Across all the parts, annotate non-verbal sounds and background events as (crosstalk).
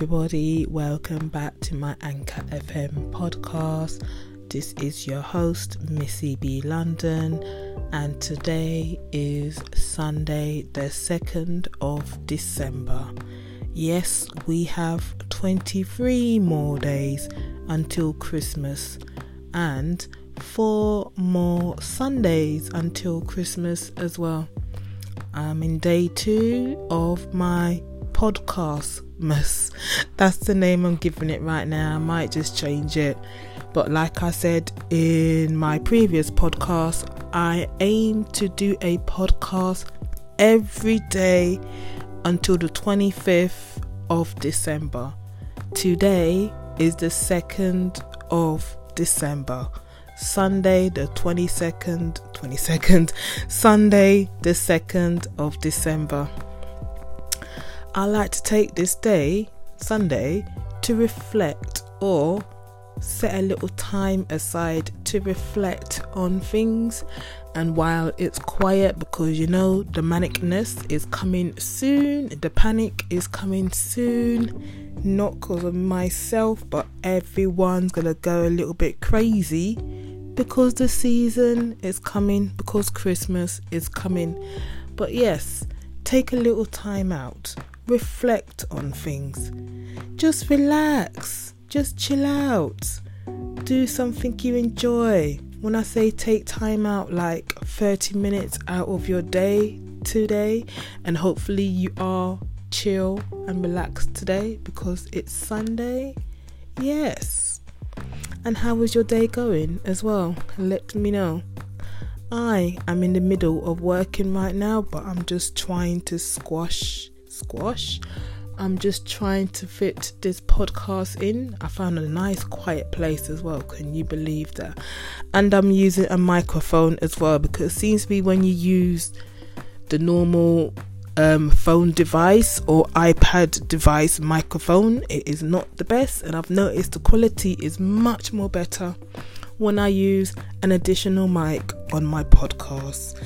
everybody. Welcome back to my Anchor FM podcast. This is your host, Missy B. London, and today is Sunday, the 2nd of December. Yes, we have 23 more days until Christmas and four more Sundays until Christmas as well. I'm in day two of my podcast Christmas. That's the name I'm giving it right now. I might just change it. But like I said in my previous podcast, I aim to do a podcast every day until the 25th of December. Today is the 2nd of December. Sunday the 22nd, 22nd, Sunday the 2nd of December. I like to take this day, Sunday, to reflect or set a little time aside to reflect on things. And while it's quiet, because you know the manicness is coming soon, the panic is coming soon, not because of myself, but everyone's gonna go a little bit crazy because the season is coming, because Christmas is coming. But yes, take a little time out reflect on things. Just relax, just chill out, do something you enjoy. When I say take time out, like 30 minutes out of your day today, and hopefully you are chill and relaxed today because it's Sunday. Yes. And how is your day going as well? Let me know. I am in the middle of working right now, but I'm just trying to squash squash. I'm just trying to fit this podcast in. I found a nice quiet place as well. Can you believe that? And I'm using a microphone as well because it seems to be when you use the normal um, phone device or iPad device microphone, it is not the best. And I've noticed the quality is much more better when I use an additional mic on my podcast.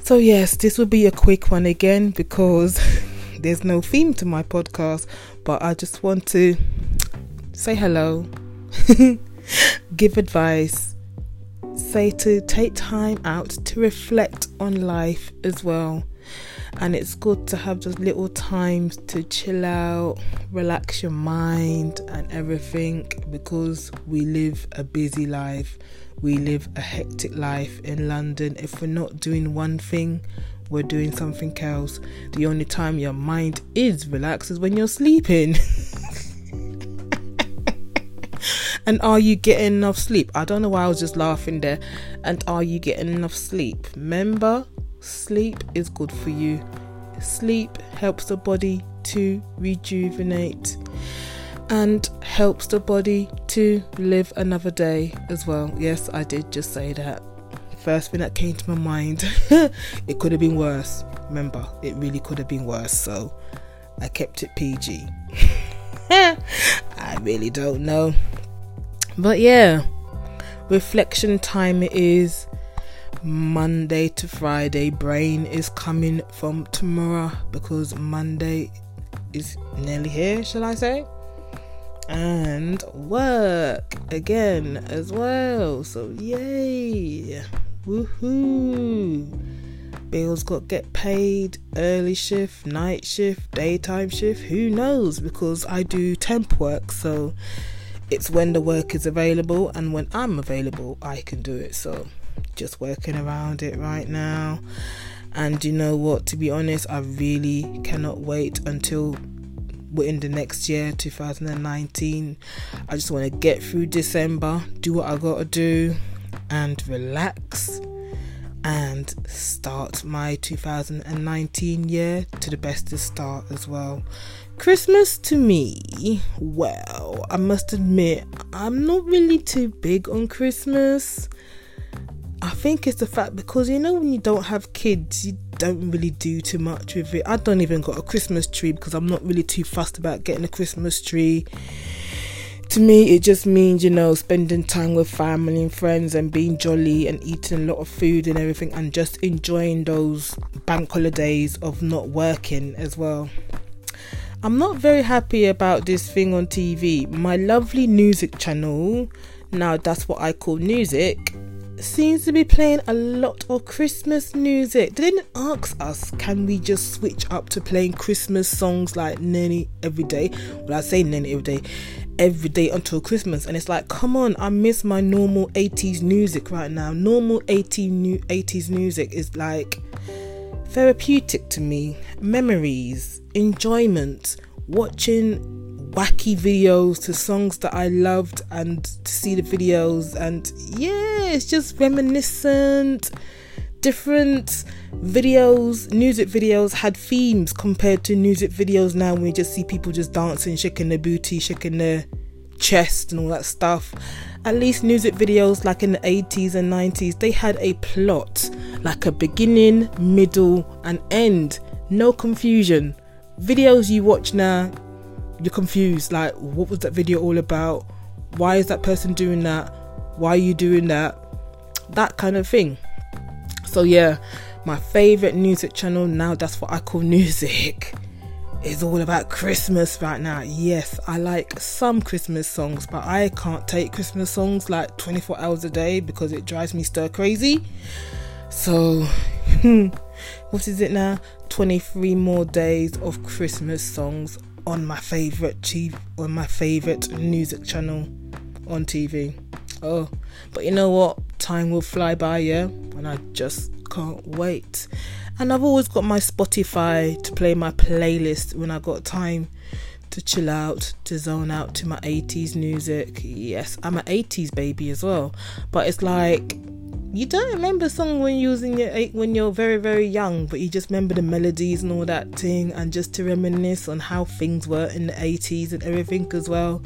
So, yes, this will be a quick one again because (laughs) there's no theme to my podcast, but I just want to say hello, (laughs) give advice, say to take time out to reflect on life as well. And it's good to have those little times to chill out, relax your mind, and everything because we live a busy life. We live a hectic life in London. If we're not doing one thing, we're doing something else. The only time your mind is relaxed is when you're sleeping. (laughs) and are you getting enough sleep? I don't know why I was just laughing there. And are you getting enough sleep? Remember, sleep is good for you. Sleep helps the body to rejuvenate and helps the body to live another day as well. Yes, I did just say that first thing that came to my mind. (laughs) it could have been worse. Remember, it really could have been worse. So I kept it PG. (laughs) I really don't know. But yeah, reflection time is Monday to Friday. Brain is coming from tomorrow because Monday is nearly here, shall I say? And work again as well. So, yay! Woohoo! Bills got get paid, early shift, night shift, daytime shift, who knows? Because I do temp work, so it's when the work is available and when I'm available, I can do it. So just working around it right now. And you know what? To be honest, I really cannot wait until we're in the next year, 2019. I just want to get through December, do what I gotta do, and relax and start my 2019 year to the best start as well. Christmas to me, well, I must admit, I'm not really too big on Christmas. I think it's the fact because you know when you don't have kids, you don't really do too much with it. I don't even got a Christmas tree because I'm not really too fussed about getting a Christmas tree to me, it just means, you know, spending time with family and friends and being jolly and eating a lot of food and everything and just enjoying those bank holidays of not working as well. I'm not very happy about this thing on TV. My lovely music channel, now that's what I call music, seems to be playing a lot of Christmas music. They didn't ask us, can we just switch up to playing Christmas songs like nearly every day? Well, I say nearly every day, every day until Christmas. And it's like, come on, I miss my normal 80s music right now. Normal 80 new 80s music is like therapeutic to me. Memories, enjoyment, watching wacky videos to songs that I loved and to see the videos and yeah, it's just reminiscent. Different videos, music videos had themes compared to music videos now when we just see people just dancing, shaking their booty, shaking their chest and all that stuff. At least music videos like in the 80s and 90s, they had a plot, like a beginning, middle, and end. No confusion. Videos you watch now, you're confused. Like, what was that video all about? Why is that person doing that? Why are you doing that? That kind of thing. So, yeah, my favorite music channel now, that's what I call music is all about Christmas right now. Yes, I like some Christmas songs, but I can't take Christmas songs like 24 hours a day because it drives me stir crazy. So, (laughs) what is it now? 23 more days of Christmas songs on my favorite TV, on my favorite music channel on TV. Oh, but you know what? Time will fly by, yeah, and I just can't wait. And I've always got my Spotify to play my playlist when I got time to chill out, to zone out to my 80s music. Yes, I'm an 80s baby as well. But it's like you don't remember a song when you was in your when you're very very young, but you just remember the melodies and all that thing, and just to reminisce on how things were in the 80s and everything as well.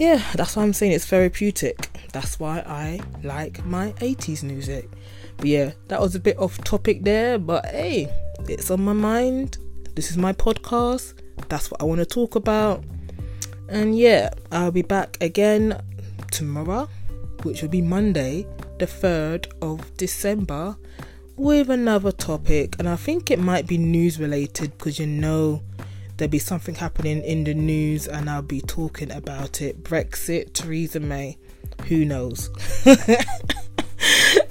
Yeah, that's why I'm saying it's therapeutic. That's why I like my 80s music. But yeah, that was a bit off topic there, but hey, it's on my mind. This is my podcast. That's what I want to talk about. And yeah, I'll be back again tomorrow, which will be Monday, the 3rd of December, with another topic. And I think it might be news related because you know there'll be something happening in the news and I'll be talking about it. Brexit, Theresa May, who knows? (laughs)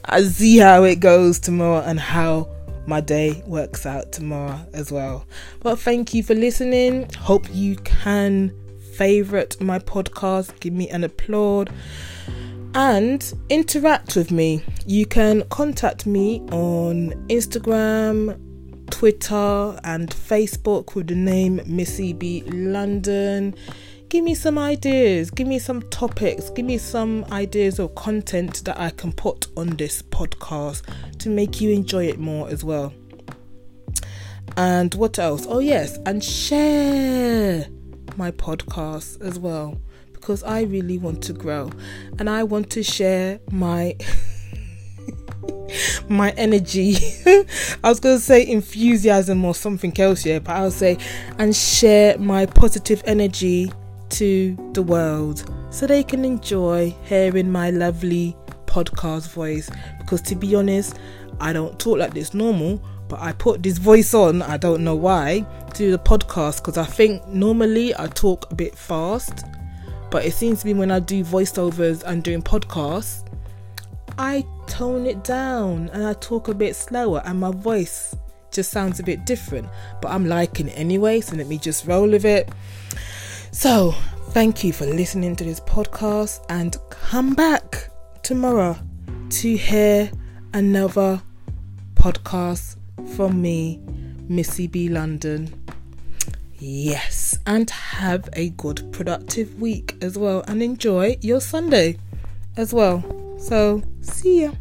I see how it goes tomorrow and how my day works out tomorrow as well. But thank you for listening. Hope you can favorite my podcast, give me an applaud, and interact with me. You can contact me on Instagram, Twitter, and Facebook with the name Missy B London give me some ideas, give me some topics, give me some ideas of content that I can put on this podcast to make you enjoy it more as well. And what else? Oh, yes, and share my podcast as well because I really want to grow and I want to share my. (laughs) my energy. (laughs) I was going to say enthusiasm or something else, yeah, but I'll say and share my positive energy to the world so they can enjoy hearing my lovely podcast voice. Because to be honest, I don't talk like this normal, but I put this voice on, I don't know why, to the podcast because I think normally I talk a bit fast, but it seems to be when I do voiceovers and doing podcasts, I tone it down and I talk a bit slower and my voice just sounds a bit different. But I'm liking it anyway, so let me just roll with it. So, thank you for listening to this podcast and come back tomorrow to hear another podcast from me, Missy B London. Yes, and have a good, productive week as well, and enjoy your Sunday as well. So, see ya.